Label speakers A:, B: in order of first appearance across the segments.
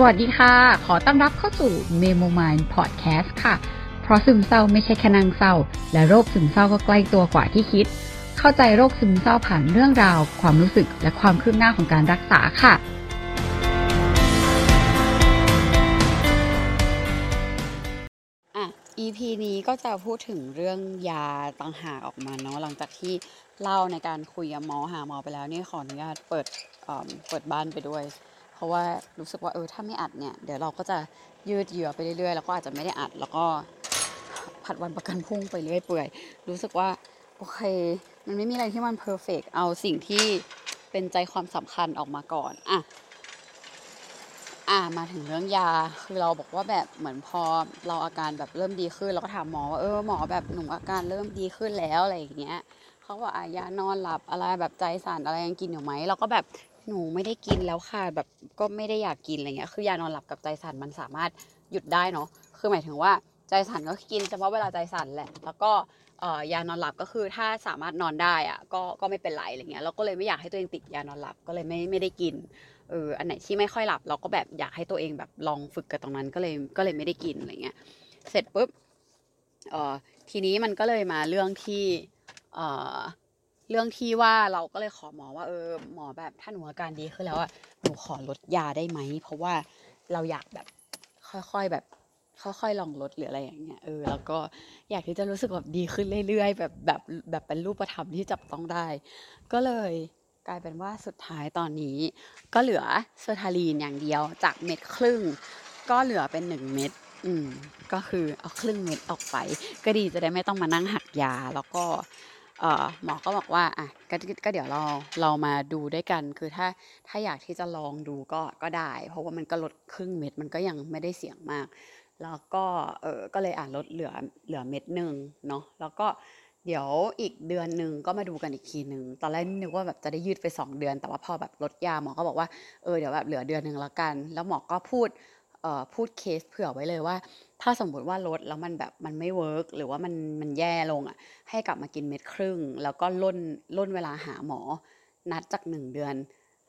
A: สวัสดีค่ะ ขอต้อนรับเข้าสู่ Memo Mind Podcast ค่ะ เพราะซึมเศร้าไม่ใช่แค่นางเศร้า และโรคซึมเศร้าก็ใกล้ตัวกว่าที่คิด เข้าใจโรคซึมเศร้าผ่านเรื่องราว ความรู้สึกและความคืบหน้าของการรักษาค่ะอะ EP นี้ก็จะพูดถึงเรื่องยาต่างหากออกมาเนาะหลังจากที่เล่าในการคุยกับหมอหาหมอไปแล้วนี่ขออนุญาตเปิดเเปิดบ้านไปด้วย เพราะว่ารู้สึกว่าเออถ้าไม่อัดเนี่ยเดี๋ยวเราก็จะยืดเยื้อไปเรื่อยๆ แล้วก็อาจจะไม่ได้อัด แล้วก็ผัดวันประกันพรุ่งไปเรื่อยเปื่อย รู้สึกว่าโอเค มันไม่มีอะไรที่มันเพอร์เฟกเอาสิ่งที่เป็นใจความสำคัญออกมาก่อนอะอ่ามาถึงเรื่องยาคือเราบอกว่าแบบเหมือนพอเราอาการแบบเริ่มดีขึ้น เราก็ถามหมอว่าเออหมอแบบหนูอาการเริ่มดีขึ้นแล้วอะไรอย่างเงี้ยเขาบอกอะยานอนหลับอะไรแบบใจสั่นอะไรยังกินอยู่ไหมเราก็แบบ หนูไม่ได้กินแล้วค่ะแบบก็ไม่ได้อยากกินอะไรเงี้ยคือยานอนหลับกับใจสั่นมันสามารถหยุดได้เนาะคือหมายถึงว่าใจสั่นก็กินเฉพาะเวลาใจสั่นแหละแล้วก็เอ่อยานอนหลับก็คือถ้าสามารถนอนได้อะก็ก็ไม่เป็นไรอะไรเงี้ยเราก็เลยไม่อยากให้ตัวเองติดยานอนหลับก็เลยไม่ไม่ได้กินเอออันไหนที่ไม่ค่อยหลับ เราก็แบบอยากให้ตัวเองแบบลองฝึกกับตรงนั้นก็เลยก็เลยไม่ได้กินอะไรเงี้ยเสร็จปุ๊บเอ่อทีนี้มันก็เลยมาเรื่องที่เอ่อ เรื่องที่ว่าเราก็เลยขอหมอว่าเออหมอแบบถ้าหนูอาการดีขึ้นแล้วอะหนูขอลดยาได้ไหม เพราะว่าเราอยากแบบค่อยๆแบบค่อยๆลองลดหรืออะไรอย่างเงี้ยเออแล้วก็อยากที่จะรู้สึกแบบดีขึ้นเรื่อยๆ แบบแบบแบบเป็นรูปธรรมที่จับต้องได้ ก็เลยกลายเป็นว่าสุดท้ายตอนนี้ ก็เหลือเซอร์ทาลีนอย่างเดียวจากเม็ดครึ่ง ก็เหลือเป็นหนึ่งเม็ดอืมก็คือเอาครึ่งเม็ดออกไป ก็ดีจะได้ไม่ต้องมานั่งหักยาแล้วก็ หมอก็บอกว่าอะก็ก็เดี๋ยวเราเรามาดูด้วยกัน คือถ้าถ้าอยากที่จะลองดูก็ก็ได้ เพราะว่ามันก็ลดครึ่งเม็ดมันก็ยังไม่ได้เสี่ยงมาก แล้วก็เออก็เลยอ่านลดเหลือเหลือเม็ดหนึ่งเนาะแล้วก็เดี๋ยวอีกเดือนหนึ่งก็มาดูกันอีกทีหนึ่งตอนแรกนึกว่าแบบจะได้ยืดไปสองเดือน แต่ว่าพอแบบลดยาหมอก็บอกว่าเออเดี๋ยวแบบเหลือเดือนหนึ่งแล้วกัน แล้วหมอก็พูด พูดเคสเผื่อไว้เลยว่า ถ้าสมมติว่าลดแล้วมันแบบมันไม่ work หรือว่ามันมันแย่ลงอะ ให้กลับมากินเม็ดครึ่ง แล้วก็ร่นร่นเวลาหาหมอ นัดจากหนึ่งเดือน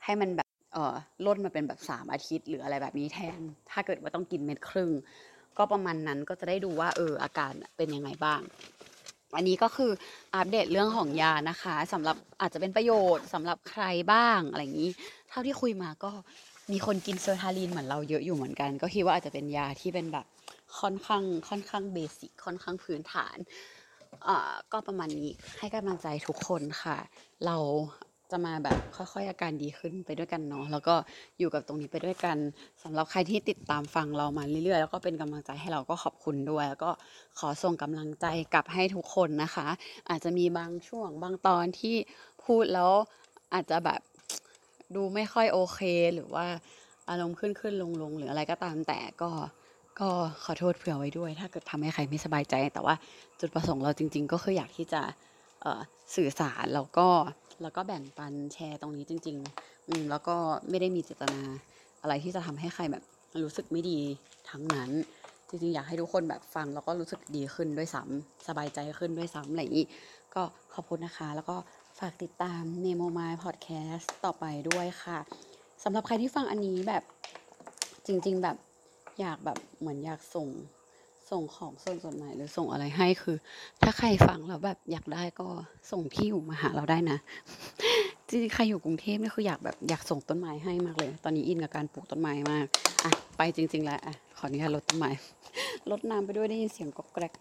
A: ให้มันแบบเอ่อร่นมาเป็นแบบสามอาทิตย์ หรืออะไรแบบนี้แทน ถ้าเกิดว่าต้องกินเม็ดครึ่ง ก็ประมาณนั้นก็จะได้ดูว่าเอออาการเป็นยังไงบ้างอันนี้ก็คืออัปเดตเรื่องของยานะคะสำหรับอาจจะเป็นประโยชน์สำหรับใครบ้างอะไรอย่างนี้ เท่าที่คุยมาก็ มีคนกินเซอร์ทาลีนเหมือนเราเยอะอยู่เหมือนกัน ก็คิดว่าอาจจะเป็นยาที่เป็นแบบค่อนข้างค่อนข้างเบสิกค่อนข้างพื้นฐานอ่าก็ประมาณนี้ให้กำลังใจทุกคนค่ะ เราจะมาแบบค่อยๆอาการดีขึ้นไปด้วยกันเนาะแล้วก็อยู่กับตรงนี้ไปด้วยกันสำหรับใครที่ติดตามฟังเรามาเรื่อยๆ แล้วก็เป็นกำลังใจให้เราก็ขอบคุณด้วย แล้วก็ขอส่งกำลังใจกลับให้ทุกคนนะคะ อาจจะมีบางช่วงบางตอนที่พูดแล้วอาจจะแบบ ดูไม่ค่อยโอเค หรือว่าอารมณ์ขึ้นขึ้นลงลงหรืออะไรก็ตามแต่ก็ก็ขอโทษเผื่อไว้ด้วย ถ้าเกิดทำให้ใครไม่สบายใจ แต่ว่าจุดประสงค์เราจริง ๆ ก็คืออยากที่จะสื่อสารแล้วก็แล้วก็แบ่งปันแชร์ตรงนี้จริงๆอืมแล้วก็ไม่ได้มีเจตนาอะไรที่จะทำให้ใครแบบรู้สึกไม่ดีทั้งนั้น จริงๆ อยากให้ทุกคนแบบฟังแล้วก็รู้สึกดีขึ้นด้วยซ้ำสบายใจขึ้นด้วยซ้ำอะไรอย่างนี้ก็ขอบคุณนะคะแล้วก็ ฝากติดตาม Nemo My Podcast ต่อไปด้วยค่ะสำหรับใครที่ฟังอันนี้แบบจริง ๆ แบบอยากแบบเหมือนอยากส่งส่งของส่งจดหมายหรือส่งอะไรให้คือ ถ้าใครฟังแล้วแบบอยากได้ก็ส่งที่อยู่มาหาเราได้นะจริงๆใครอยู่กรุงเทพเนี่ยคืออยากแบบอยากส่งต้นไม้ให้มากเลย ตอนนี้อินกับการปลูกต้นไม้มากอะไปจริง ๆ แล้วอะขออนุญาตลดต้นไม้ลดน้ำไปด้วยได้ยินเสียงกรอกแกรก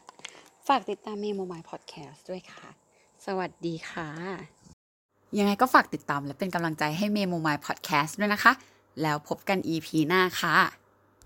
A: ฝากติดตามเมโมไมพอดแคสต์ด้วยค่ะ สวัสดีค่ะ ยังไงก็ฝากติดตามและเป็นกำลังใจให้เมโมไมพอดแคสต์ด้วยนะคะ แล้วพบกัน EP หน้าค่ะ